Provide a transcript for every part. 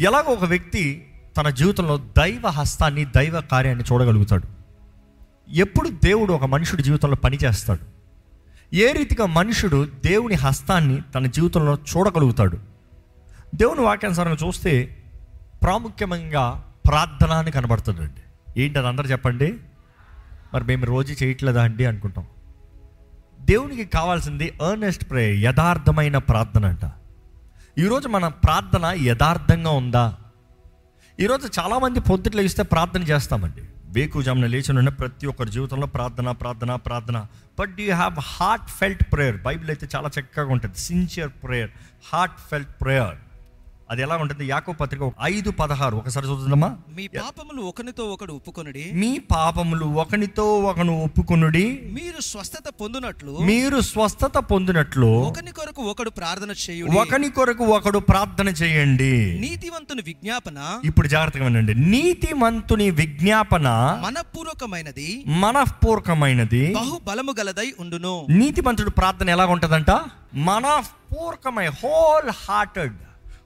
ఎలాగో ఒక వ్యక్తి తన జీవితంలో దైవ హస్తాన్ని దైవ కార్యాన్ని చూడగలుగుతాడు. ఎప్పుడు దేవుడు ఒక మనుషుడి జీవితంలో పనిచేస్తాడు ఏ రీతిగా మనుషుడు దేవుని హస్తాన్ని తన జీవితంలో చూడగలుగుతాడు? దేవుని వాక్యానుసారంగా చూస్తే ప్రాముఖ్యంగా ప్రార్థన అని కనబడుతుందండి. ఏంటి అది అందరు చెప్పండి? మరి మేము రోజు చేయట్లేదా అండి అనుకుంటాం. దేవునికి కావాల్సింది ఎర్నెస్ట్ ప్రే యథార్థమైన ప్రార్థన అంట. ఈరోజు మన ప్రార్థన యథార్థంగా ఉందా? ఈరోజు చాలామంది పొద్దుట్లో ఇస్తే ప్రార్థన చేస్తామండి. వేకుజామున లేచిన ఉన్న ప్రతి ఒక్కరి జీవితంలో ప్రార్థన ప్రార్థన ప్రార్థన. But you have heartfelt prayer Bible అయితే చాలా చక్కగా ఉంటుంది. Sincere prayer heartfelt prayer అది ఎలా ఉంటుంది? యాకో పత్రిక ఐదు పదహారు. ఒకసారి చూద్దామా మీ పాపములు ఒకనితో ఒకడు ఒప్పుకొనుడి. మీ పాపములు ఒకనితో ఒకను ఒప్పుకొనుడి. మీరు స్వస్థత పొందునట్లు మీరు స్వస్థత పొందినట్లు ఒకని కొరకు ఒకడు ప్రార్థన చేయుడి. ఒకని కొరకు ఒకడు ప్రార్థన చేయండి. నీతివంతుని విజ్ఞాపన ఇప్పుడు జాగ్రత్తగా వినండి. నీతిమంతుని విజ్ఞాపన మనపూర్వకమైనది. మనఃపూర్వకమైనది. బహు బలము గలదై ఉండును. నీతిమంతుడు ప్రార్థన ఎలా ఉంటుందంట? మనఃపూర్వకమై wholehearted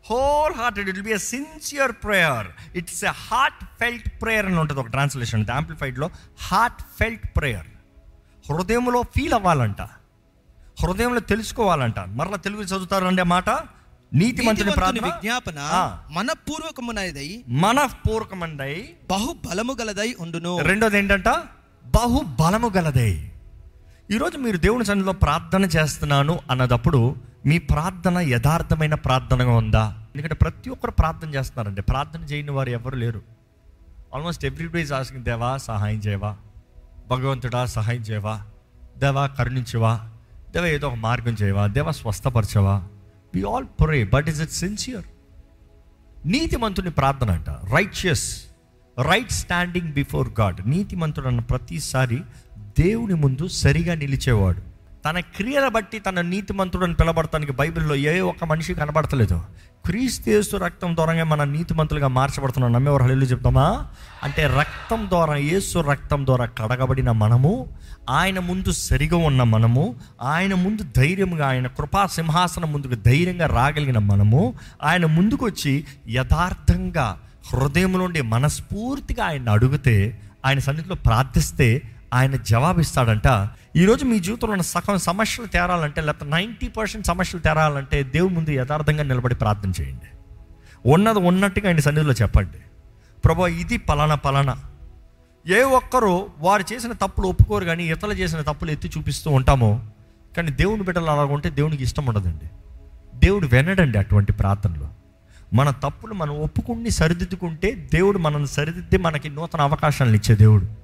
wholehearted it be a sincere prayer it's a heartfelt prayer అని ఉంటుంది ఒక ట్రాన్స్లేషన్ యాంప్లిఫైడ్లో హార్ట్ ఫెల్ట్ ప్రేయర్ హృదయంలో ఫీల్ అవ్వాలంట. హృదయంలో తెలుసుకోవాలంట. మరలా తెలుగు చదువుతారండి ఆ మాట? నీతిమంతుని నీతివంతుని ప్రార్థన. విజ్ఞాపన. మనపూర్వకమునదై మనఃపూర్వకమందై బహు బలము గలదై ఉండును. రెండోది ఏంటంట బహు బలము గలదే ఈరోజు మీరు దేవుని సన్నిధిలో ప్రార్థన చేస్తున్నాను అన్నదప్పుడు మీ ప్రార్థన యథార్థమైన ప్రార్థనగా ఉందా? ఎందుకంటే ప్రతి ఒక్కరు ప్రార్థన చేస్తున్నారండి. ప్రార్థన చేయని వారు ఎవరు లేరు. ఆల్మోస్ట్ ఎవ్రీడే ఆస్కింగ్ దేవా సహాయం చేయవా? భగవంతుడా సహాయం చేయవా? దేవా కరుణించవా? దేవ ఏదో ఒక మార్గం చేయవా? దేవా స్వస్థపరచవా? We all pray but is it sincere నీతిమంతుని ప్రార్థన అంట. Righteous right standing before God నీతిమంతుడు అన్న ప్రతిసారి దేవుని ముందు సరిగా నిలిచేవాడు. తన క్రియల బట్టి తన నీతిమంతుడు అని పిలబడటానికి బైబిల్లో ఏ ఒక్క మనిషి కనబడతలేదు. క్రీస్తు రక్తం ద్వారా మన నీతిమంతులుగా మార్చబడుతున్నాం. నమ్మేవారు హల్లు చెప్తామా? అంటే రక్తం ద్వారా యేసు రక్తం ద్వారా కడగబడిన మనము ఆయన ముందు సరిగా ఉన్న మనము ఆయన ముందు ధైర్యంగా ఆయన కృపా సింహాసనం ముందుకు ధైర్యంగా రాగలిగిన మనము ఆయన ముందుకు వచ్చి యథార్థంగా హృదయం నుండి మనస్ఫూర్తిగా ఆయన అడిగితే ఆయన సన్నిధిలో ప్రార్థిస్తే ఆయన జవాబిస్తాడంట ఈరోజు మీ జీవితంలో ఉన్న సగం సమస్యలు తేరాలంటే లేకపోతే నైంటీ పర్సెంట్ సమస్యలు తేరాలంటే దేవుని ముందు యథార్థంగా నిలబడి ప్రార్థన చేయండి. ఉన్నది ఉన్నట్టుగా ఆయన సన్నిధిలో చెప్పండి. ప్రభా ఇది పలానా పలానా. ఏ ఒక్కరూ వారు చేసిన తప్పులు ఒప్పుకోరు కానీ ఇతరులు చేసిన తప్పులు ఎత్తి చూపిస్తూ ఉంటామో కానీ దేవుని బిడ్డలు అలా ఉంటే దేవునికి ఇష్టం ఉండదండి. దేవుడు వినడండి అటువంటి ప్రార్థనలు. మన తప్పులు మనం ఒప్పుకుని సరిదిద్దుకుంటే దేవుడు మనల్ని సరిదిద్ది మనకి నూతన అవకాశాలను ఇచ్చే దేవుడు.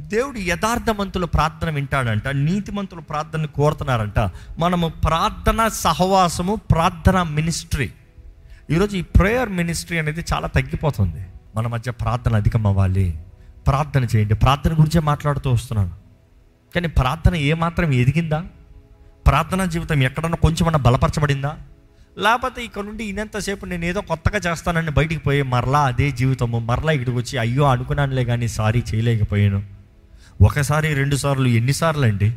దేవుడు యథార్థమంతుల ప్రార్థన వింటాడంట నీతిమంతుల ప్రార్థన కోరుతున్నారంట. మనము ప్రార్థన సహవాసము ప్రార్థన మినిస్ట్రీ. ఈరోజు ఈ ప్రేయర్ మినిస్ట్రీ అనేది చాలా తగ్గిపోతుంది. మన మధ్య ప్రార్థన అధికం అవ్వాలి ప్రార్థన చేయండి. ప్రార్థన గురించే మాట్లాడుతూ వస్తున్నాను. కానీ ప్రార్థన ఏమాత్రం ఎదిగిందా? ప్రార్థనా జీవితం ఎక్కడన్నా కొంచెమన్నా బలపరచబడిందా? లేకపోతే ఇక్కడ నుండి ఇనంతసేపు నేను ఏదో కొత్తగా చేస్తానని బయటికి పోయి మరలా అదే జీవితము మరలా ఇక్కడికి వచ్చి అయ్యో అనుకున్నానులే కానీ సారీ చేయలేకపోయాను. ఒకసారి రెండు సార్లు ఎన్నిసార్లు అండి?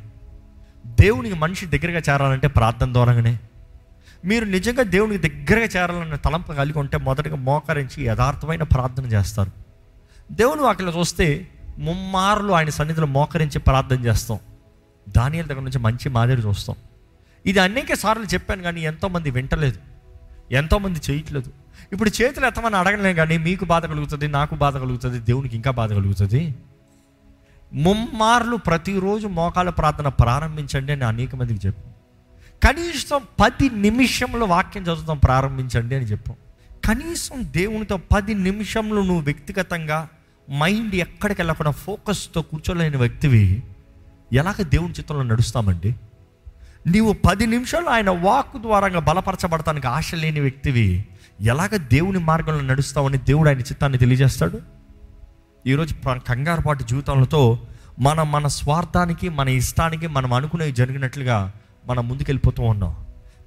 దేవునికి మనిషి దగ్గరగా చేరాలంటే ప్రార్థన ద్వారానే మీరు నిజంగా దేవునికి దగ్గరగా చేరాలన్న తలంపు కలిగి ఉంటే మొదటగా మోకరించి యథార్థమైన ప్రార్థన చేస్తారు. దేవుని వాకిలో చూస్తే ముమ్మార్లు ఆయన సన్నిధిలో మోకరించి ప్రార్థన చేస్తాం. దానియాల దగ్గర నుంచి మంచి మాదిరి చూస్తాం. ఇది అనేక సార్లు చెప్పాను కానీ ఎంతోమంది వింటలేదు. ఎంతోమంది చేయట్లేదు. ఇప్పుడు చేతులు ఎత్తమని అడగలేం కానీ మీకు బాధ కలుగుతుంది నాకు బాధ కలుగుతుంది దేవునికి ఇంకా బాధ కలుగుతుంది. ముమ్మార్లు ప్రతిరోజు మోకాల ప్రార్థన ప్రారంభించండి అని అనేక మందికి చెప్పాం. కనీసం పది నిమిషంలో వాక్యం చదువుతాం ప్రారంభించండి అని చెప్పాం. కనీసం దేవునితో పది నిమిషంలో నువ్వు వ్యక్తిగతంగా మైండ్ ఎక్కడికి వెళ్ళకుండా ఫోకస్తో కూర్చోలేని వ్యక్తివి ఎలాగ దేవుని చిత్రంలో నడుస్తామండి? నీవు పది నిమిషాలు ఆయన వాక్ ద్వారా బలపరచబడటానికి ఆశ లేని వ్యక్తివి ఎలాగ దేవుని మార్గంలో నడుస్తావని దేవుడు ఆయన చిత్తాన్ని తెలియజేస్తాడు? ఈరోజు ప్ర- కంగారుపాటు జీవితాలతో మనం మన స్వార్థానికి మన ఇష్టానికి మనం అనుకునేవి జరిగినట్లుగా మనం ముందుకెళ్ళిపోతూ ఉన్నాం.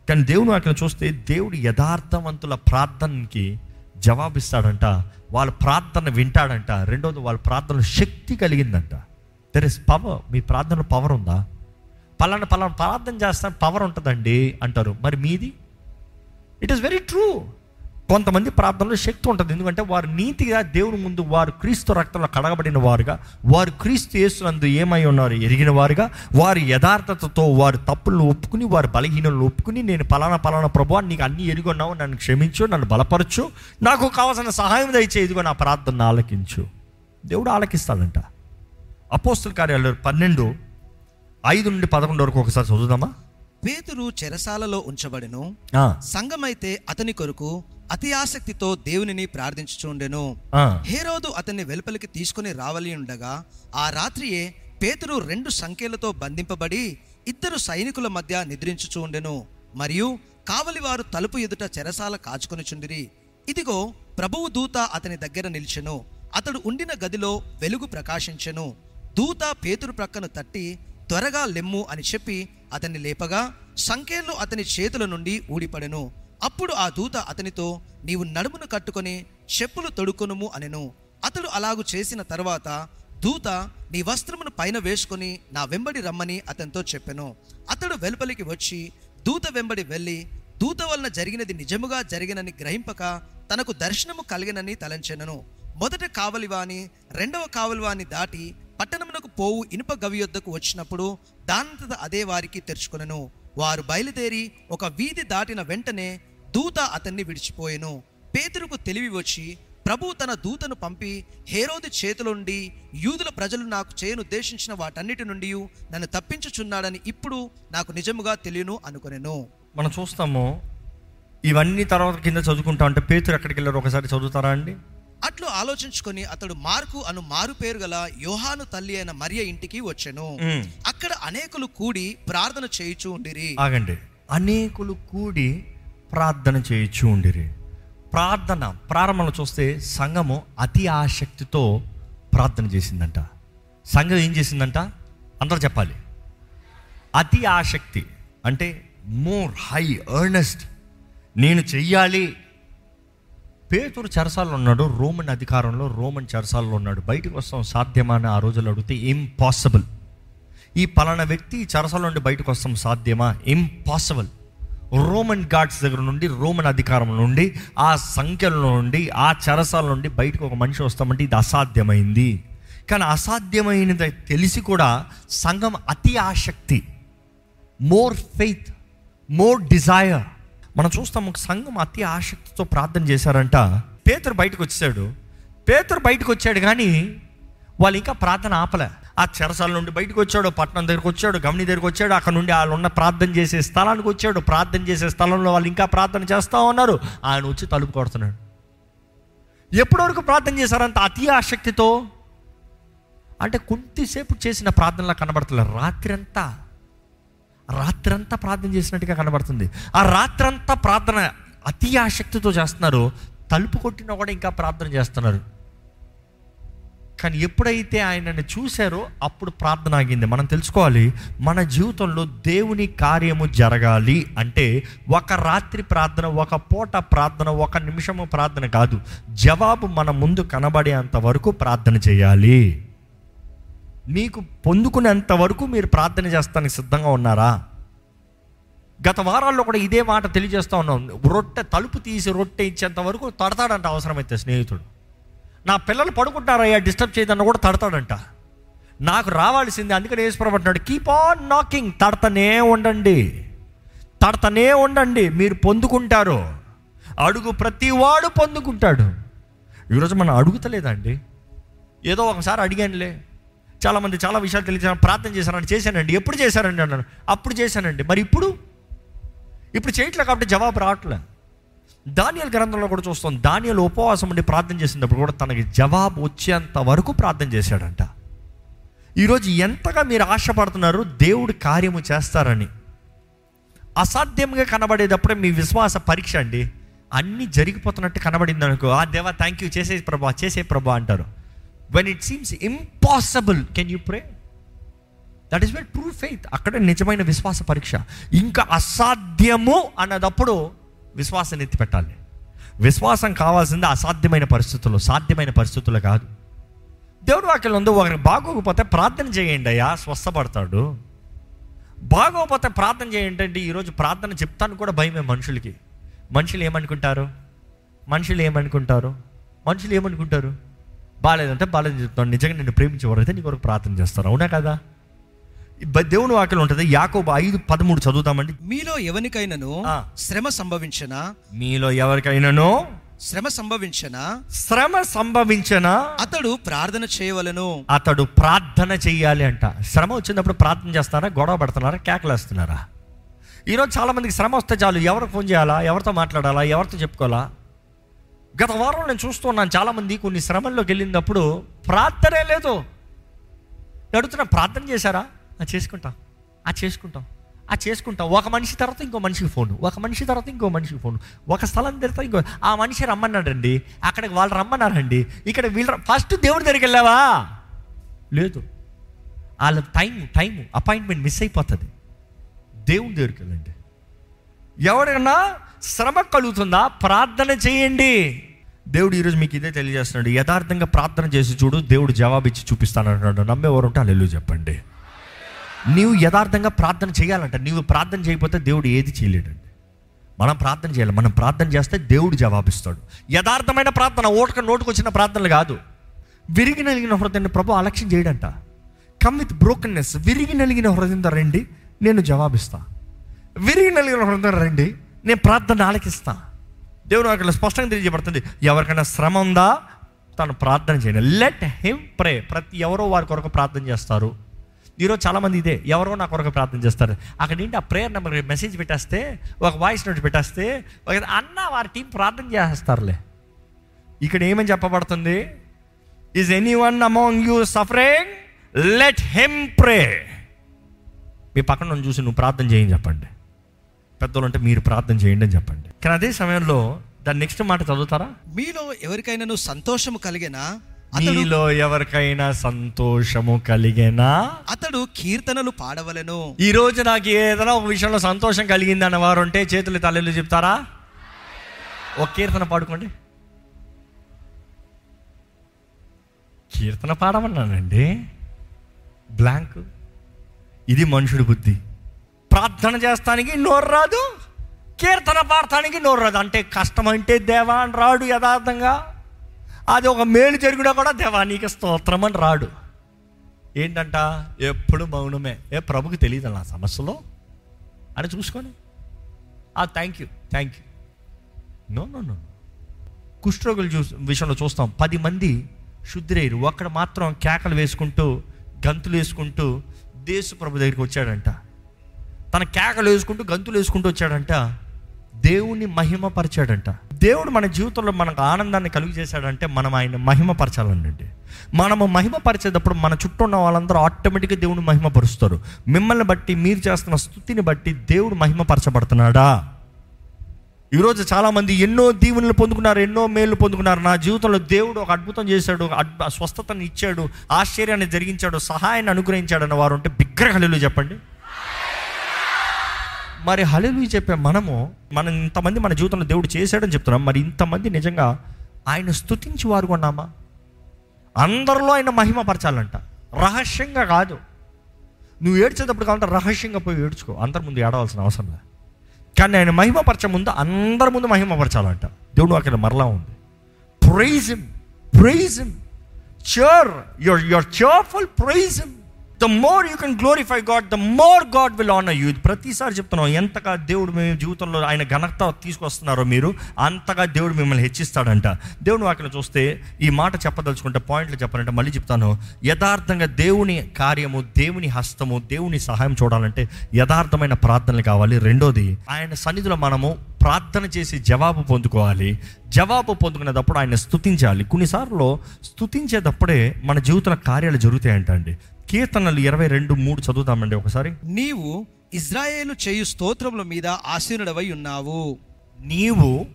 కానీ దేవుని అక్కడ చూస్తే దేవుడు యథార్థవంతుల ప్రార్థనకి జవాబిస్తాడంట. వాళ్ళ ప్రార్థన వింటాడంట. రెండోది వాళ్ళ ప్రార్థన శక్తి కలిగిందంట. దెర్ ఇస్ పవర్ మీ ప్రార్థన పవర్ ఉందా? పలానా పలానా ప్రార్థన చేస్తాను పవర్ ఉంటుందండి అంటారు. మరి మీది? ఇట్ ఈస్ వెరీ ట్రూ కొంతమంది ప్రార్థనలో శక్తి ఉంటుంది. ఎందుకంటే వారు నీతిగా దేవుని ముందు వారు క్రీస్తు రక్తంలో కడగబడిన వారుగా వారు క్రీస్తు యేసునందు ఏమై ఉన్నారు? ఎరిగిన వారుగా వారి యథార్థతతో వారి తప్పులను ఒప్పుకుని వారి బలహీనలను ఒప్పుకుని నేను పలానా పలానా ప్రభు నీకు అన్ని ఎరుగున్నావు నన్ను క్షమించు నన్ను బలపరచు నాకు కావాల్సిన సహాయం దయచే ఇదిగో నా ప్రార్థన ఆలకించు. దేవుడు ఆలకిస్తాడంట. అపోస్తుల కార్యాలు పన్నెండు ఐదు నుండి పదకొండు వరకు ఒకసారి చదువుదామా? పేతురు చెరసాలలో ఉంచబడెను. సంఘమైతే అతని కొరకు అతి ఆసక్తితో దేవునిని ప్రార్థించుచుండెను. హేరోదు అతన్ని వెలుపలికి తీసుకుని రావలి ఉండగా ఆ రాత్రియే పేతురు రెండు సంఖ్యలతో బంధింపబడి ఇద్దరు సైనికుల మధ్య నిద్రించుచూ ఉండెను మరియు కావలివారు తలుపు ఎదుట చెరసాల కాచుకొనిచుండిరి ఇదిగో ప్రభువు దూత అతని దగ్గర నిల్చెను. అతడు ఉండిన గదిలో వెలుగు ప్రకాశించెను. దూత పేతురు ప్రక్కను తట్టి త్వరగా లెమ్ము అని చెప్పి అతన్ని లేపగా సంఖ్యలు అతని చేతుల నుండి ఊడిపడెను. అప్పుడు ఆ దూత అతనితో నీవు నడుమును కట్టుకొని చెప్పులు తొడుకొనుము అనెను. అతడు అలాగు చేసిన తర్వాత దూత నీ వస్త్రమును పైన వేసుకొని నా వెంబడి రమ్మని అతనితో చెప్పెను. అతడు వెలుపలికి వచ్చి దూత వెంబడి వెళ్ళి దూత వలన జరిగినది నిజముగా జరిగినని గ్రహింపక తనకు దర్శనము కలిగినని తలంచెనను. మొదట కావలివాని రెండవ కావలివాని దాటి పట్టణమునకు పోవు ఇనుప గవి యొద్దకు వచ్చినప్పుడు దానంతట అదే వారికి తెరుచుకొనను. వారు బయలుదేరి ఒక వీధి దాటిన వెంటనే దూత అతన్ని విడిచిపోయెను. పేతురుకు తెలివి వచ్చి ప్రభు తన దూతను పంపి హేరోది చేతిలోండి యూదుల ప్రజలు నాకు చేయనుద్దేశించిన వాటన్నిటి నుండి నన్ను తప్పించుచున్నాడని ఇప్పుడు నాకు నిజముగా తెలియను అనుకొనెను. మనం చూస్తాము ఇవన్నీ తర్వాత కింద చదువుకుంటా అంటే పేతురు ఎక్కడికి వెళ్ళారు? ఒకసారి చదువుతారా అండి? అట్లు ఆలోచించుకొని అతడు మార్కు అను మారు పేరు గల యోహాను తల్లి అయిన మరియ ఇంటికి వచ్చెను. అక్కడ అనేకులు కూడి ప్రార్థన చేయుచూ ఉండిరి. ఆగండి. అనేకులు కూడి ప్రార్థన చేయొచ్చు ఉండిరి. ప్రార్థన ప్రారంభంలో చూస్తే సంఘము అతి ఆసక్తితో ప్రార్థన చేసిందంట. సంఘం ఏం చేసిందంట? అందరూ చెప్పాలి. అతి ఆసక్తి అంటే మోర్ హై ఎర్నెస్ట్. నేను చెయ్యాలి. పేతురు చరసాలలో ఉన్నాడు రోమన్ అధికారంలో రోమన్ చరసాలలో ఉన్నాడు. బయటకు వస్తాం సాధ్యమా అని ఆ రోజులు అడిగితే ఇంపాసిబుల్ ఈ పలానా వ్యక్తి చరసాల నుండి బయటకు వస్తాం సాధ్యమా? ఇంపాసిబుల్ రోమన్ గాడ్స్ దగ్గర నుండి రోమన్ అధికారం నుండి ఆ సంఖ్యల నుండి ఆ చెరసాల నుండి బయటకు ఒక మనిషి వస్తామంటే ఇది అసాధ్యమైంది. కానీ అసాధ్యమైనది తెలిసి కూడా సంఘం అతి ఆసక్తి. మోర్ ఫెయిత్ మోర్ డిజైర్ మనం చూస్తాం ఒక సంఘం అతి ఆసక్తితో ప్రార్థన చేశారంట. పేతురు బయటకు వచ్చాడు పేతురు బయటకు వచ్చాడు కానీ వాళ్ళు ఇంకా ప్రార్థన ఆపలే. ఆ చెరసాల నుండి బయటకు వచ్చాడు పట్టణం దగ్గరకు వచ్చాడు గమని దగ్గరకు వచ్చాడు అక్కడ నుండి వాళ్ళు ఉన్న ప్రార్థన చేసే స్థలానికి వచ్చాడు ప్రార్థన చేసే స్థలంలో వాళ్ళు ఇంకా ప్రార్థన చేస్తూ ఉన్నారు. ఆయన వచ్చి తలుపు కొడుతున్నాడు. ఎప్పటి వరకు ప్రార్థన చేశారంత అతి ఆసక్తితో? అంటే కొంతసేపు చేసిన ప్రార్థనలా కనబడతలేదు రాత్రంతా రాత్రంతా ప్రార్థన చేసినట్టుగా కనబడుతుంది. ఆ రాత్రంతా ప్రార్థన అతి ఆసక్తితో చేస్తున్నారు. తలుపు కొట్టినా కూడా ఇంకా ప్రార్థన చేస్తున్నారు. కానీ ఎప్పుడైతే ఆయనను చూశారో అప్పుడు ప్రార్థన ఆగింది. మనం తెలుసుకోవాలి మన జీవితంలో దేవుని కార్యము జరగాలి అంటే ఒక రాత్రి ప్రార్థన ఒక పూట ప్రార్థన ఒక నిమిషము ప్రార్థన కాదు. జవాబు మన ముందు కనబడేంత వరకు ప్రార్థన చేయాలి. మీకు పొందుకునేంత వరకు మీరు ప్రార్థన చేస్తానికి సిద్ధంగా ఉన్నారా? గత వారాల్లో కూడా ఇదే మాట తెలియజేస్తా ఉన్నాం. రొట్టె తలుపు తీసి రొట్టె ఇచ్చేంత వరకు తడతాడంట అవసరమైతే స్నేహితుడు. నా పిల్లలు పడుకుంటారయ్యా డిస్టర్బ్ చేయదన్న కూడా తడతాడంట. నాకు రావాల్సింది అందుకని వేసుకురబట్టినాడు కీప్ ఆన్ నాకింగ్ తడతనే ఉండండి. తడతనే ఉండండి. మీరు పొందుకుంటారు. అడుగు ప్రతివాడు పొందుకుంటాడు. ఈరోజు మనం అడుగుతలేదండి ఏదో ఒకసారి అడిగానులే. చాలామంది చాలా విషయాలు తెలియజేసాను ప్రార్థన చేశారని చేశానండి. ఎప్పుడు చేశారండి అన్నాను అప్పుడు చేశానండి. మరి ఇప్పుడు? ఇప్పుడు చేయట్లే కాబట్టి జవాబు రావట్లే. దానియల్ గ్రంథంలో కూడా చూస్తాం. దానియల్ ఉపవాసం ఉండి ప్రార్థన చేసినప్పుడు కూడా తనకి జవాబు వచ్చేంత వరకు ప్రార్థన చేశాడంట. ఈరోజు ఎంతగా మీరు ఆశపడుతున్నారు దేవుడు కార్యము చేస్తారని. అసాధ్యంగా కనబడేటప్పుడే మీ విశ్వాస పరీక్ష అండి. అన్నీ జరిగిపోతున్నట్టు కనబడింది అనుకో ఆ దేవా థ్యాంక్ యూ చేసే ప్రభా చేసే ప్రభా అంటారు. When it seems impossible can you pray that is well true faith అక్కడే నిజమైన విశ్వాస పరీక్ష. ఇంకా అసాధ్యము అన్నదప్పుడు విశ్వాసాన్ని ఎత్తి పెట్టాలి. విశ్వాసం కావాల్సింది అసాధ్యమైన పరిస్థితుల్లో సాధ్యమైన పరిస్థితుల్లో కాదు. దేవుడు వాక్యం ఉంది ఒకరికి బాగోకపోతే ప్రార్థన చేయండి అయ్యా స్వస్థపడతాడు. బాగోకపోతే ప్రార్థన చేయండి అంటే ఈరోజు ప్రార్థన చెప్తాను కూడా భయమే మనుషులకి. మనుషులు ఏమనుకుంటారు? మనుషులు ఏమనుకుంటారు? మనుషులు ఏమనుకుంటారు? బాగాలేదంటే బాగాలేదు చెప్తాను నిజంగా నేను ప్రేమించేవారైతే నీ కొరకు ప్రార్థన చేస్తారు అవునా కదా? దేవుని వాక్యం ఉంటుంది యాకోబు ఐదు పదమూడు చదువుతామండి. మీలో ఎవరికైనాను. శ్రమ సంభవించనా? మీలో ఎవరికైనానో? శ్రమ సంభవించనా? శ్రమ సంభవించనా? అతడు ప్రార్థన చేయవలెను. అతడు ప్రార్థన చెయ్యాలి అంట. శ్రమ వచ్చినప్పుడు ప్రార్థన చేస్తారా గొడవ పడుతున్నారా కేకలేస్తున్నారా ఈరోజు చాలా మందికి శ్రమ వస్తే చాలు. ఎవరు ఫోన్ చేయాలా ఎవరితో మాట్లాడాలా ఎవరితో చెప్పుకోవాలా? గత వారం నేను చూస్తున్నాను చాలామంది కొన్ని శ్రమల్లోకి వెళ్ళినప్పుడు ప్రార్థనే లేదు. అడుగుతున్నా ప్రార్థన చేశారా? చేసుకుంటాం. ఆ చేసుకుంటాం. ఆ చేసుకుంటాం. ఒక మనిషి తర్వాత ఇంకో మనిషికి ఫోన్. ఒక మనిషి తర్వాత ఇంకో మనిషికి ఫోన్. ఒక స్థలం తర్వాత ఇంకో ఆ మనిషి రమ్మన్నాడండి. అక్కడికి వాళ్ళు రమ్మన్నారండి. ఇక్కడ వీళ్ళు ఫస్ట్ దేవుడి దగ్గరికి వెళ్ళావా? లేదు. వాళ్ళ టైం టైం అపాయింట్మెంట్ మిస్ అయిపోతుంది. దేవుని దగ్గరికి వెళ్ళండి. ఎవరికన్నా శ్రమ కలుగుతుందా? ప్రార్థన చేయండి. దేవుడు ఈరోజు మీకు ఇదే తెలియజేస్తున్నాడు. యథార్థంగా ప్రార్థన చేసి చూడు దేవుడు జవాబిచ్చి చూపిస్తానంటున్నాడు నమ్మేవారు ఉంటే అల్లెలు చెప్పండి. నీవు యథార్థంగా ప్రార్థన చేయాలంట. నీవు ప్రార్థన చేయకపోతే దేవుడు ఏది చేయలేడండి. మనం ప్రార్థన చేయాలి. మనం ప్రార్థన చేస్తే దేవుడు జవాబిస్తాడు. యథార్థమైన ప్రార్థన ఓటక నోటుకు వచ్చిన ప్రార్థనలు కాదు. విరిగి నలిగిన హృదయాన్ని ప్రభు అలక్ష్యం చేయడంట. కమ్ విత్ బ్రోకన్నెస్ విరిగి నలిగిన హృదయంతో రండి నేను జవాబిస్తా. విరిగి నలిగిన హృదయం రండి నేను ప్రార్థన ఆలకిస్తా. దేవుడు అక్కడ స్పష్టంగా తెలియజేయబడుతుంది. ఎవరికైనా శ్రమ ఉందా? తను ప్రార్థన చేయండి లెట్ హిమ్ ప్రే ప్రతి ఎవరో వారి కొరకు ప్రార్థన చేస్తారు. ఈరోజు చాలామంది ఇదే ఎవరో నా కొరకు ప్రార్థన చేస్తారు. అక్కడ ఏంటి ఆ ప్రేయర్ నెంబర్ మెసేజ్ పెట్టేస్తే ఒక వాయిస్ నోట్ పెట్టేస్తే ఒక అన్న వారి టీం ప్రార్థన చేస్తారులే. ఇక్కడ ఏమని చెప్పబడుతుంది? Is anyone among you suffering let him pray మీ పక్కన నన్ను చూసి నువ్వు ప్రార్థన చేయని చెప్పండి. పెద్దలు అంటే మీరు ప్రార్థన చేయండి అని చెప్పండి. కానీ అదే సమయంలో దాని నెక్స్ట్ మాట చదువుతారా? మీలో నువ్వు సంతోషం కలిగినా? మీలో ఎవరికైనా సంతోషము కలిగేనా? అతడు కీర్తనలు పాడవలెను. ఈ రోజు నాకు ఏదైనా ఒక విషయంలో సంతోషం కలిగింది అన్న వారు ఉంటే చేతులు తల్లిలు చెప్తారా? ఒక కీర్తన పాడుకోండి. కీర్తన పాడమన్నానండి. బ్లాంక్. ఇది మనుషుడి బుద్ధి. ప్రార్థన చేస్తానికి నోరు రాదు కీర్తన పాడటానికి నోరు రాదు. అంటే కష్టం అంటే దేవా అని రాడు యథార్థంగా. అది ఒక మేలు జరిగినా కూడా దేవా నీకు స్తోత్రం అని రాడు. ఏంటంట? ఎప్పుడు మౌనమే. ఏ ప్రభుకి తెలియదు నా సమస్యలో? అని చూసుకొని. ఆ thank you thank you no no no కుష్ఠరోగుల చూ విషయంలో చూస్తాం. పది మంది శుద్ధిరేరు ఒక్కడ మాత్రం కేకలు వేసుకుంటూ గంతులు వేసుకుంటూ దేశ ప్రభు దగ్గరికి వచ్చాడంట. తన కేకలు వేసుకుంటూ గంతులు వేసుకుంటూ వచ్చాడంట. దేవుణ్ణి మహిమపరిచాడంట. దేవుడు మన జీవితంలో మనకు ఆనందాన్ని కలుగు చేశాడంటే మనం ఆయన మహిమపరచాలండి. మనము మహిమపరిచేటప్పుడు మన చుట్టూ ఉన్న వాళ్ళందరూ ఆటోమేటిక్గా దేవుడు మహిమపరుస్తారు. మిమ్మల్ని బట్టి మీరు చేస్తున్న స్థుతిని బట్టి దేవుడు మహిమపరచబడుతున్నాడా? ఈరోజు చాలామంది ఎన్నో దీవెనలు పొందుకున్నారు ఎన్నో మేలు పొందుకున్నారు. నా జీవితంలో దేవుడు ఒక అద్భుతం చేశాడు అద్భు స్వస్థతని ఇచ్చాడు ఆశ్చర్యాన్ని జరిగించాడు సహాయాన్ని అనుగ్రహించాడు అన్న వారు ఉంటే బిగ్రహలు చెప్పండి. మరి హలెలు చెప్పే మనము మనం ఇంతమంది మన జీవితంలో దేవుడు చేశాడని చెప్తున్నాం. మరి ఇంతమంది నిజంగా ఆయన స్తుతించి వారు కొన్నామా? అందరిలో ఆయన మహిమపరచాలంట రహస్యంగా కాదు. నువ్వు ఏడ్చేటప్పుడు కావాలంటే రహస్యంగా పోయి ఏడ్చుకో. అందరి ముందు ఏడవలసిన అవసరం లేదు. కానీ ఆయన మహిమపరచ ముందు అందరి ముందు మహిమపరచాలంట దేవుడు అక్కడ మరలా ఉంది. Praise him praise him cheer your your cheerful praise him the more you can glorify God the more God will honour you ప్రతిసారి చెప్తున్నాం ఎంతగా దేవుడు మీ జీవితంలో ఆయన ఘనత తీసుకొస్తున్నారో మీరు అంతగా దేవుడు మిమ్మల్ని హెచ్చిస్తాడంట. దేవుడు వాక్యం చూస్తే ఈ మాట చెప్పదలుచుకుంటే పాయింట్లు చెప్పాలంటే మళ్ళీ చెప్తాను. యథార్థంగా దేవుని కార్యము దేవుని హస్తము దేవుని సహాయం చూడాలంటే యథార్థమైన ప్రార్థనలు కావాలి. రెండోది ఆయన సన్నిధిలో మనము ప్రార్థన చేసి జవాబు పొందుకోవాలి. జవాబు పొందుకునేటప్పుడు ఆయన స్తుతించాలి. కొన్నిసార్లు స్థుతించేటప్పుడే మన జీవితంలో కార్యాలు జరుగుతాయంట అండి కీర్తనలు ఇరవై రెండు మూడు చదువుతామండి ఒకసారి. నీవు ఇజ్రాయేలు చేయు స్తోత్రముల మీద ఆసీనుడవై ఉన్నావు. నీవు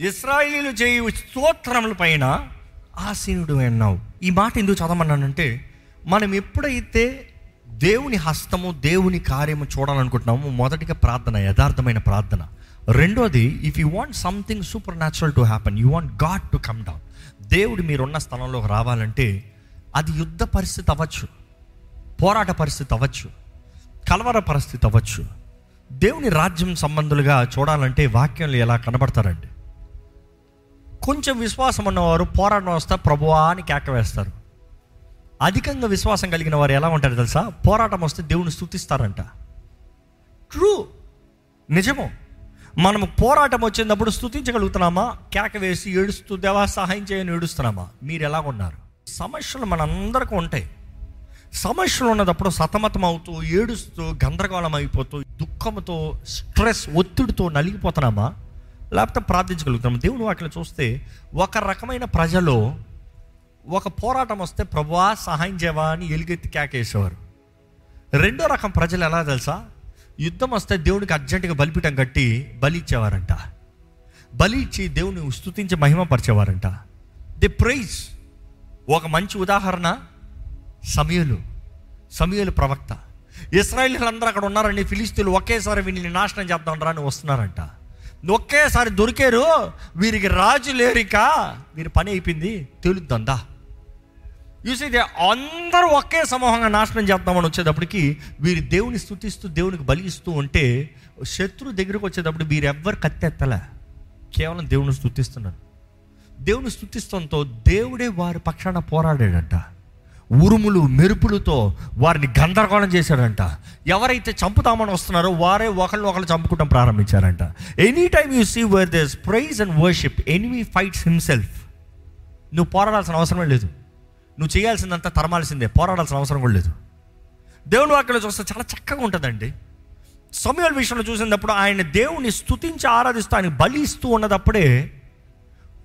ఇస్రాయిలీలు చేయు స్తోత్రముల పైన ఆసీనుడు అన్నావు ఈ మాట ఎందుకు చదవమన్నానంటే మనం ఎప్పుడైతే దేవుని హస్తము దేవుని కార్యము చూడాలనుకుంటున్నాము మొదటిగా ప్రార్థన యథార్థమైన ప్రార్థన. రెండోది if you want something supernatural to happen you want God to come down దేవుడు మీరున్న స్థలంలోకి రావాలంటే అది యుద్ధ పరిస్థితి అవ్వచ్చు. పోరాట పరిస్థితి అవ్వచ్చు కలవర పరిస్థితి అవ్వచ్చు. దేవుని రాజ్యం సంబంధులుగా చూడాలంటే వాక్యంలో ఎలా కనబడతారండి? కొంచెం విశ్వాసం ఉన్నవారు పోరాటం వస్తే ప్రభువా అని కేక వేస్తారు. అధికంగా విశ్వాసం కలిగిన వారు ఎలా ఉంటారు తెలుసా? పోరాటం వస్తే దేవుని స్థుతిస్తారంట ట్రూ. నిజము. మనము పోరాటం వచ్చినప్పుడు స్థుతించగలుగుతున్నామా కేక వేసి ఏడుస్తూ దేవా సహాయం చేయని ఏడుస్తున్నామా? మీరు ఎలా ఉన్నారు సమస్యలు మనందరికీ ఉంటాయి. సమస్యలు ఉన్నదప్పుడు సతమతం అవుతూ ఏడుస్తూ గందరగోళం అయిపోతూ దుఃఖంతో స్ట్రెస్ ఒత్తిడితో నలిగిపోతున్నామా? లేకపోతే ప్రార్థించగలుగుతాము? దేవుని వాటిని చూస్తే ఒక రకమైన ప్రజలు ఒక పోరాటం వస్తే ప్రభువా సహాయం చేయవా అని ఎలుగెత్తి కేకేసేవారు. రెండో రకం ప్రజలు ఎలా తెలుసా? యుద్ధం వస్తే దేవునికి అర్జెంటుగా బలిపీఠం కట్టి బలి ఇచ్చేవారంట. బలి ఇచ్చి దేవుని స్తుతించి మహిమపరిచేవారంట. The praise. ఒక మంచి ఉదాహరణ సమయలు సమయలు ప్రవక్త. ఇస్రాయిల్ అక్కడ ఉన్నారండి ఫిలిస్తీన్లు ఒకేసారి వీళ్ళని నాశనం చేద్దాం అని వస్తున్నారంట. ఒకేసారి దొరికారు వీరికి రాజు లేరిక వీరి పని అయిపోయింది తెలుద్దందా? చూసి అందరూ ఒకే సమూహంగా నాశనం చేద్దామని వచ్చేటప్పటికి వీరి దేవుని స్థుతిస్తూ దేవునికి బలి ఇస్తూ ఉంటే శత్రు దగ్గరకు వచ్చేటప్పుడు వీరెవ్వరు కత్తెత్తలే. కేవలం దేవుని స్థుతిస్తున్నారు. దేవుని స్థుతిస్తంతో దేవుడే వారి పక్షాన పోరాడాడంట. ఉరుములు మెరుపులతో వారిని గందరగోళం చేశాడంట. ఎవరైతే చంపుతామని వస్తున్నారో వారే ఒకళ్ళు ఒకళ్ళు చంపుకోవడం ప్రారంభించారంట. Any time you see where this praise and worship enemy fights himself నువ్వు పోరాడాల్సిన అవసరమే లేదు. నువ్వు చేయాల్సిందంతా తరమాల్సిందే. పోరాడాల్సిన అవసరం కూడా లేదు. దేవుని వాక్యలో చూస్తే చాలా చక్కగా ఉంటుందండి. సమయాల విషయంలో చూసినప్పుడు ఆయన దేవుని స్థుతించి ఆరాధిస్తూ ఆయన బలి ఇస్తూ ఉన్నదప్పుడే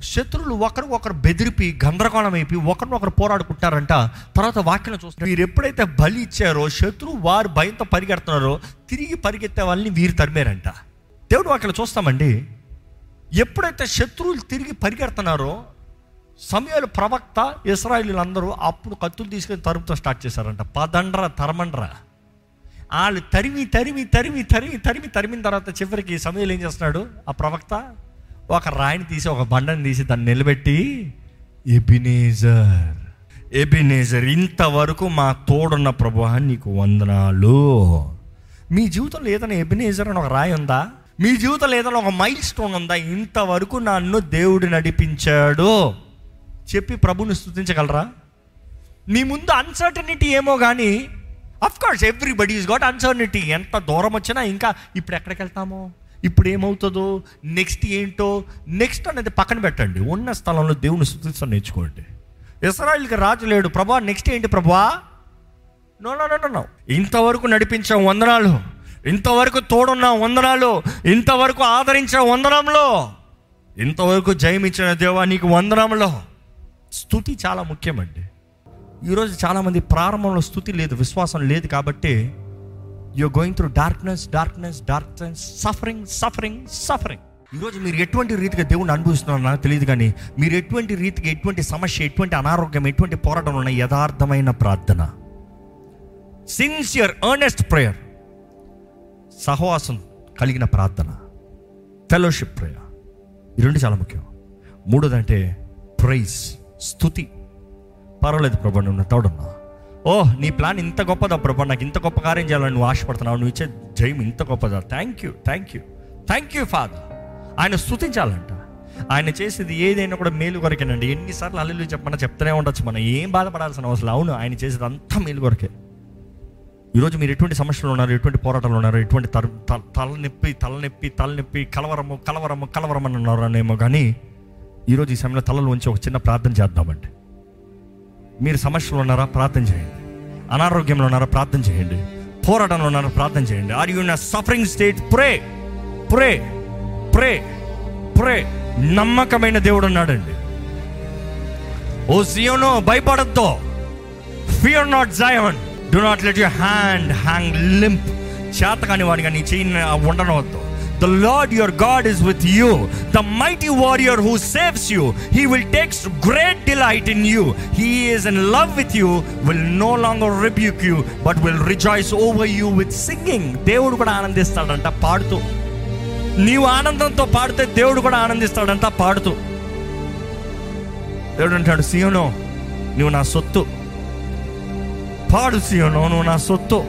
శత్రువులు ఒకరు ఒకరు బెదిరిపి గందరగోళం అయిపోయి ఒకరినొకరు పోరాడుకుంటారంట. తర్వాత వాక్యం చూస్తారు వీరు ఎప్పుడైతే బలి ఇచ్చారో శత్రువు వారు భయంతో పరిగెడుతున్నారో తిరిగి పరిగెత్తే వాళ్ళని వీరు తరిమారంట. దేవుడు వాక్యం చూస్తామండి. ఎప్పుడైతే శత్రువులు తిరిగి పరిగెడుతున్నారో సమయాలు ప్రవక్త ఇస్రాయిలీలందరూ అప్పుడు కత్తులు తీసుకొని తరుపుతో స్టార్ట్ చేశారంట. పదండ్ర తరమండ్ర. వాళ్ళు తరిమి తరిమి తరిమి తరిమి తరిమి తరిమిన తర్వాత చివరికి సమయాలు ఏం చేస్తున్నాడు? ఆ ప్రవక్త ఒక రాయిని తీసి ఒక బండని తీసి దాన్ని నిలబెట్టి ఎబినేజర్ ఎబినేజర్ ఇంతవరకు మా తోడున్న ప్రభు నీకు వందనాలు. మీ జీవితంలో ఏదైనా ఎబినేజర్ అని ఒక రాయి ఉందా? మీ జీవితంలో ఏదైనా ఒక మైల్ స్టోన్ ఉందా? ఇంతవరకు నన్ను దేవుడు నడిపించాడు. చెప్పి ప్రభుని స్థుతించగలరా మీ ముందు అన్సర్టనిటీ ఏమో కానీ of course everybody is got uncertainty ఎంత దూరం వచ్చినా ఇంకా ఇప్పుడు ఎక్కడికి వెళ్తామో? ఇప్పుడు ఏమవుతుందో నెక్స్ట్ ఏంటో నెక్స్ట్ అనేది పక్కన పెట్టండి. ఉన్న స్థలంలో దేవుని స్థుతిస్తా నేర్చుకోండి. ఇస్రాయిల్కి రాజు లేడు. ప్రభా నెక్స్ట్ ఏంటి ప్రభా? నో నో నో నో ఇంతవరకు నడిపించాం వందనాలు ఇంతవరకు తోడున్న వందనాలు ఇంతవరకు ఆదరించిన వందనంలో ఇంతవరకు జయమిచ్చిన దేవా నీకు వందనంలో. స్థుతి చాలా ముఖ్యమండి. ఈరోజు చాలామంది ప్రారంభంలో స్థుతి లేదు విశ్వాసం లేదు కాబట్టి you're going through darkness darkness darkness suffering suffering suffering ఈరోజు మీరు ఎటువంటి రీతిగా దేవుణ్ణి అనుభవిస్తున్నారో నాకు తెలియదు కానీ మీరు ఎటువంటి రీతిగా ఎటువంటి సమస్య ఎటువంటి అనారోగ్యం ఎటువంటి పోరాటం ఉన్న యథార్థమైన ప్రార్థన. సిన్సియర్ ఎర్నెస్ట్ ప్రేయర్ సహవాసం కలిగిన ప్రార్థన. ఫెలోషిప్ ప్రేయర్ ఈ రెండు చాలా ముఖ్యం. మూడోదంటే ప్రైజ్ స్థుతి పర్వాలేదు ప్రభా నువ్వు తోడున్నా. ఓ నీ ప్లాన్ ఇంత గొప్పదా ప్రభా? నాకు ఇంత గొప్ప కార్యం చేయాలని నువ్వు ఆశపడుతున్నావు. నువ్వు ఇచ్చే జయం ఇంత గొప్పదా? Thank you thank you thank you Father ఆయన స్థుతించాలంట ఆయన చేసేది ఏదైనా కూడా మేలు కొరకేనండి. ఎన్నిసార్లు అల్లు చెప్పమన్నా చెప్తూనే ఉండొచ్చు మనం. ఏం బాధపడాల్సిన అవసరం అవును ఆయన చేసేది అంతా మేలు కొరకే. ఈరోజు మీరు ఎటువంటి సమస్యలు ఉన్నారు? ఎటువంటి పోరాటాలు ఉన్నారు? ఎటువంటి తర తలనొప్పి తలనొప్పి తలనొప్పి కలవరము కలవరము కలవరం అని ఉన్నారు అనేమో కానీ ఈరోజు ఈ సమయంలో తలలో ఉంచి ఒక చిన్న ప్రార్థన చేద్దామండి. మీరు సమస్యలు ఉన్నారా? ప్రార్థన చేయండి. అనారోగ్యంలో ఉన్నారా? ప్రార్థన చేయండి. పోరాటంలో ఉన్నారా? ప్రార్థన చేయండి. Are you suffering state pray pray pray pray నమ్మకమైన దేవుడు ఉన్నాడండి. ఓ సియోనో భయపడద్దు. Fear not Zion do not let you hand hang limp చేత కాని వాడిగా నీ చెయ్యి ఉండనవద్దు. The Lord your God is with you the mighty warrior who saves you he will takes great delight in you he is in love with you will no longer rebuke you but will rejoice over you with singing దేవుడు కూడా ఆనందిస్తాడంట పాడుతూ. నీవు ఆనందంతో పాడితే దేవుడు కూడా ఆనందిస్తాడంట పాడుతూ. దేవుడు అంటాడు సీయోనో నువ్వు నా సొత్తు. పాడు సీయోనో నువ్వు నా సొత్తు.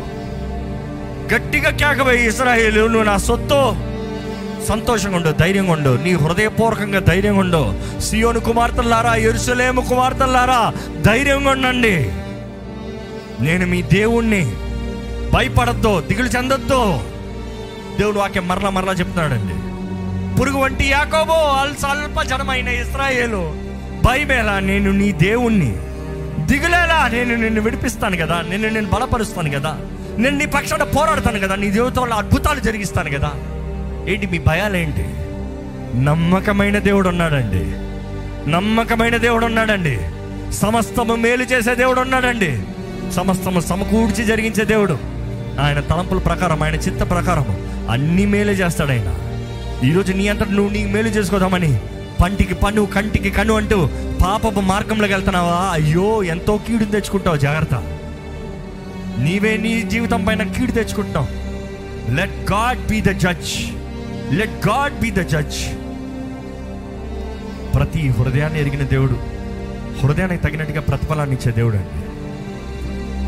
గట్టిగా కేకవే ఇస్రాయేలు నువ్వు నా సొత్తు. సంతోషంగా ఉండు ధైర్యంగా ఉండు నీ హృదయపూర్వకంగా ధైర్యంగా ఉండు సియోను కుమార్తెలారా ఎరుసలేము కుమార్తెలారా ధైర్యంగా ఉండండి నేను మీ దేవుణ్ణి భయపడద్దు దిగులు చెందొద్దు. దేవుడు వాక్యం మరలా మరలా చెప్తున్నాడండి. పురుగు వంటి యాకోబో అల్సల్ప జనమైన ఇస్రాయేలు భయమేలా నేను నీ దేవుణ్ణి దిగులేలా నేను నిన్ను విడిపిస్తాను కదా నిన్ను నేను బలపరుస్తాను కదా నేను నీ పక్షాన పోరాడతాను కదా నీ దేవుతో అద్భుతాలు జరిగిస్తాను కదా. ఏంటి మీ భయాలేంటి నమ్మకమైన దేవుడు ఉన్నాడండి. నమ్మకమైన దేవుడు ఉన్నాడండి. సమస్తము మేలు చేసే దేవుడు ఉన్నాడండి. సమస్తము సమకూర్చి జరిగించే దేవుడు. ఆయన తలంపుల ప్రకారం ఆయన చిత్త ప్రకారం అన్ని మేలు చేస్తాడు ఆయన. ఈరోజు నీ అంతట నువ్వు నీ మేలు చేసుకోదామని పంటికి పన్ను కంటికి కన్ను అంటూ పాపపు మార్గంలోకి వెళ్తున్నావా? అయ్యో ఎంతో కీడు తెచ్చుకుంటావు జాగ్రత్త. నీవే నీ జీవితం పైన కీడు తెచ్చుకుంటున్నావు let God be the judge let God be the judge ప్రతి హృదయాన్ని ఎరిగిన దేవుడు హృదయానికి తగినట్టుగా ప్రతిఫలాన్ని ఇచ్చే దేవుడు అండి.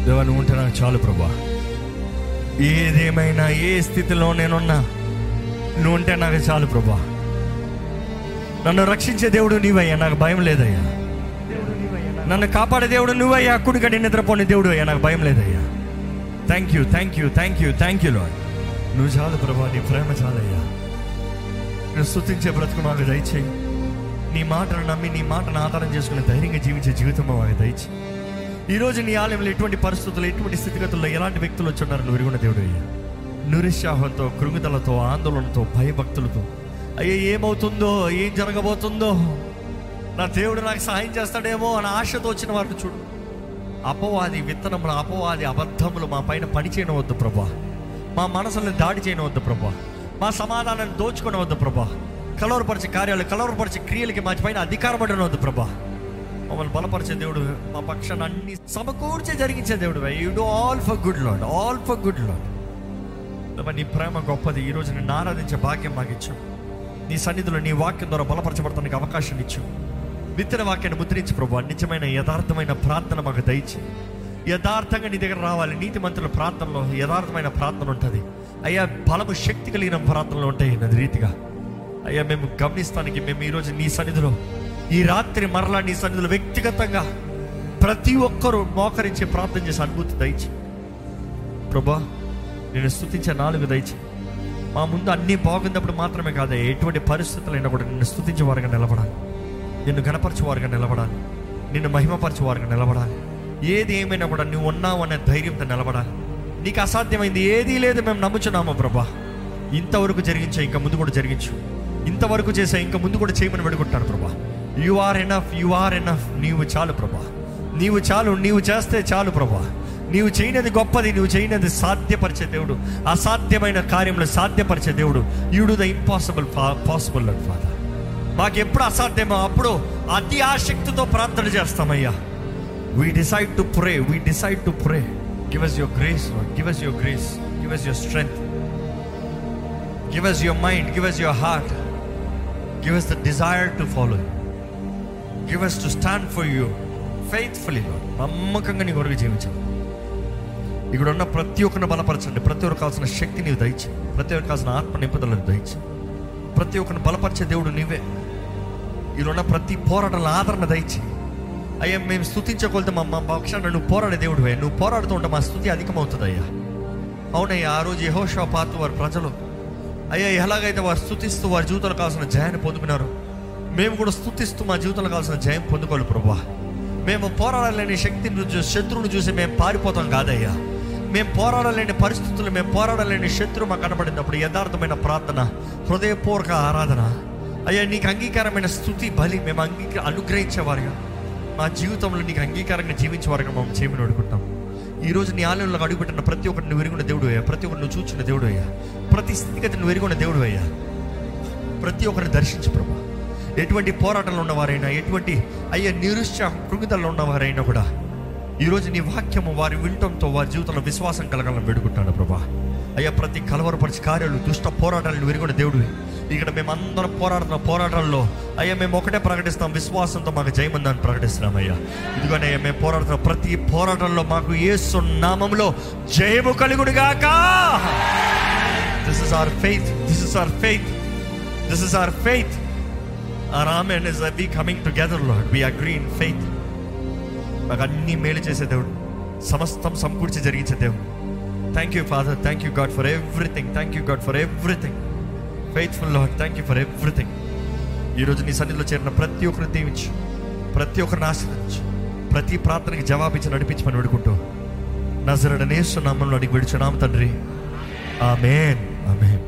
దేవా నువ్వు ఉంటే నాకు చాలు ప్రభా. ఏదేమైనా ఏ స్థితిలో నేనున్నా నువ్వు ఉంటే నాకు చాలు ప్రభా. నన్ను రక్షించే దేవుడు నీవయ్యా నాకు భయం లేదయ్యా. నన్ను కాపాడే దేవుడు నువ్వయ్యా కుడికడి నిద్రపోని దేవుడు అయ్యా నాకు భయం లేదయ్యా. Thank you thank you thank you thank you నువ్వు చాలు ప్రభా నీ ప్రేమ చాలయ్యా. నేను స్థుతించే బ్రతుకు మాకు దయచేయి. నీ మాటను నమ్మి నీ మాటను ఆధారం చేసుకుని ధైర్యంగా జీవించే జీవితం మాకు దయచేయి. ఈ రోజు నీ ఆలయంలో ఎటువంటి పరిస్థితుల్లో ఎటువంటి స్థితిగతుల్లో ఎలాంటి వ్యక్తులు వచ్చి ఉన్నారు నువ్వు ఎరుగున్న దేవుడు అయ్యా. నిరుత్సాహంతో కృంగుదలతో ఆందోళనతో భయభక్తులతో అయ్యే ఏమవుతుందో ఏం జరగబోతుందో నా దేవుడు నాకు సహాయం చేస్తాడేమో అని ఆశతో వచ్చిన వారిని చూడు. అపవాది విత్తనములు అపవాది అబద్ధములు మా పైన పని చేయనవద్దు ప్రభా. మా మనసుల్ని దాడి చేయనవద్దు ప్రభా. మా సమాధానాన్ని దోచుకునవద్దు ప్రభా. కలవరపరిచే కార్యాలు కలవరపరిచే క్రియలకి మా పైన అధికారం వద్దు ప్రభా. మమ్మల్ని బలపరిచే దేవుడు మా పక్షాన అన్ని సమకూర్చే జరిగించే దేవుడు. You do all for good Lord all for good Lord నీ ప్రేమ గొప్పది. ఈ రోజు నిన్ను ఆరాధించే భాగ్యం మాకు ఇచ్చావు. నీ సన్నిధిలో నీ వాక్యం ద్వారా బలపరచబడటానికి అవకాశం ఇచ్చావు. విత్తన వాక్యాన్ని ముద్రించి ప్రభు. నిజమైన యథార్థమైన ప్రార్థన మాకు దయచి యథార్థంగా నీ దగ్గర రావాలి. నీతి మంత్రుల ప్రార్థనలో యథార్థమైన ప్రార్థన ఉంటుంది. అయ్యా బలము శక్తి కలిగిన ప్రార్థనలు ఉంటాయి నది రీతిగా. అయ్యా మేము గమనిస్తానికి మేము ఈరోజు నీ సన్నిధిలో ఈ రాత్రి మరలా నీ సన్నిధిలో వ్యక్తిగతంగా ప్రతి ఒక్కరూ మోకరించి ప్రార్థన చేసి అనుభూతి దయచి ప్రభా నేను స్థుతించే నాలుగు దయచి మా ముందు అన్నీ బాగున్నప్పుడు మాత్రమే కాదు ఎటువంటి పరిస్థితులైనా కూడా నిన్ను స్థుతించేవారుగా నిలబడాలి. నిన్ను గణపరచేవారుగా నిలబడాలి. నిన్ను మహిమపరచేవారుగా నిలబడాలి. ఏది ఏమైనా కూడా నువ్వు ఉన్నావు అనే ధైర్యంతో నిలబడాలి. నీకు అసాధ్యమైంది. ఏదీ లేదు మేము నమ్ముచున్నాము ప్రభా. ఇంతవరకు జరిగించా ఇంకా ముందు కూడా జరిగించు. ఇంతవరకు చేసా ఇంకా ముందు కూడా చేయమని పెడుకుంటాను ప్రభా. You are enough you are enough నీవు చాలు ప్రభా. నీవు చాలు నీవు చేస్తే చాలు ప్రభా. నీవు చేయనది గొప్పది నువ్వు చేయనది సాధ్యపరిచే దేవుడు. అసాధ్యమైన కార్యములు సాధ్యపరిచే దేవుడు. You do the impossible possible and Father మాకు ఎప్పుడు అసాధ్యమో అప్పుడు అతి ఆసక్తితో ప్రార్థన చేస్తామయ్యా. We decide to pray we decide to pray give us your grace give us your grace give us your strength give us your mind give us your heart give us the desire to follow give us to stand for you faithfully నమ్మకంగా నీ కొరకు జీవించాలి ఇక్కడ ఉన్న ప్రతి ఒక్కరిని బలపరచండి. ప్రతి ఒక్కరు కావాల్సిన శక్తి నీవు దయచి. ప్రతి ఒక్కరు కావాల్సిన ఆత్మ నింపుదలను దయచి. ప్రతి ఒక్కరిని బలపరిచే దేవుడు నీవే. ఇక్కడ ఉన్న ప్రతి పోరాటంలో ఆదరణ దయచి. అయ్యా మేము స్థుతించకొలితే మా పక్షాన నువ్వు పోరాడే దేవుడు నువ్వు పోరాడుతూ ఉంటే మా స్థుతి అధికమవుతుంది అయ్యా అవునయ్యా ఆ రోజు యహోషా పాత వారు ప్రజలు అయ్యా ఎలాగైతే వారు స్థుతిస్తూ వారి జీవితంలో కావాల్సిన జయాన్ని పొందుకున్నారు మేము కూడా స్థుతిస్తూ మా జీవితంలో కావాల్సిన జయం పొందుకోవాలి ప్రభా మేము పోరాడలేని శక్తిని చూసి శత్రువుని చూసి మేము పారిపోతాం కాదయ్యా. మేము పోరాడలేని పరిస్థితులు మేము పోరాడలేని శత్రువు మాకు కనబడినప్పుడు యథార్థమైన ప్రార్థన హృదయపూర్వక ఆరాధన. అయ్యా నీకు అంగీకారమైన స్థుతి బలి మేము అంగీక అనుగ్రహించేవారుగా. మా జీవితంలో నీకు అంగీకారంగా జీవించేవారుగా మేము చేయమని అడుగుతాం. ఈ రోజు నీ ఆలయంలో అడుగుపెట్టిన ప్రతి ఒక్కరిని నువ్వు ఎరుగున్న దేవుడు అయ్యా. ప్రతి ఒక్కరిని నువ్వు చూచిన దేవుడు అయ్యా. ప్రతి స్థితిగతి నువ్వు ఎరుగున్న దేవుడు అయ్యా. ప్రతి ఒక్కరిని దర్శించు ప్రభా. ఎటువంటి పోరాటంలో ఉన్నవారైనా ఎటువంటి అయ్యా నిరుత్సాహం కృంగితల్లో ఉన్నవారైనా కూడా ఈరోజు నీ వాక్యము వారి వింటంతో వారి జీవితంలో విశ్వాసం కలగాలని వేడుకుంటాను ప్రభా. అయ్యా ప్రతి కలవరపరిచి కార్యాలు దుష్ట పోరాటాలను విరుగున్న దేవుడు ఇక్కడ మేమందరం పోరాడుతున్న పోరాటాల్లో అయ్యా మేము ఒకటే ప్రకటిస్తాం విశ్వాసంతో మాకు జయమందని ప్రకటిస్తున్నాం అయ్యా. ఇదిగోనే అయ్యా మేము పోరాడుతున్న ప్రతి పోరాటంలో మాకు ఏసు నామంలో జయము కలుగుడుగాక this is our faith this is our faith this is our faith our amen is becoming together together, we We agree faith నాకు మాకు అన్ని మేలు చేసే దేవుడు. సమస్తం సమకూర్చి జరిగించే దేవుడు. Thank you Father thank you God for everything thank you God for everything faithful Lord thank you for everything ఈరోజు నీ సన్నిధిలో చేరిన ప్రతి ఒక్కరిని దీవించు. ప్రతి ఒక్కరిని ఆశ్రయించు ప్రతి ప్రార్థనకి జవాబిచ్చి నడిపించమని వేడుకుంటూ నజరడనేస్తున్నామని అడిగి విడిచున్నాము తండ్రి. ఆమెన్. ఆమెన్.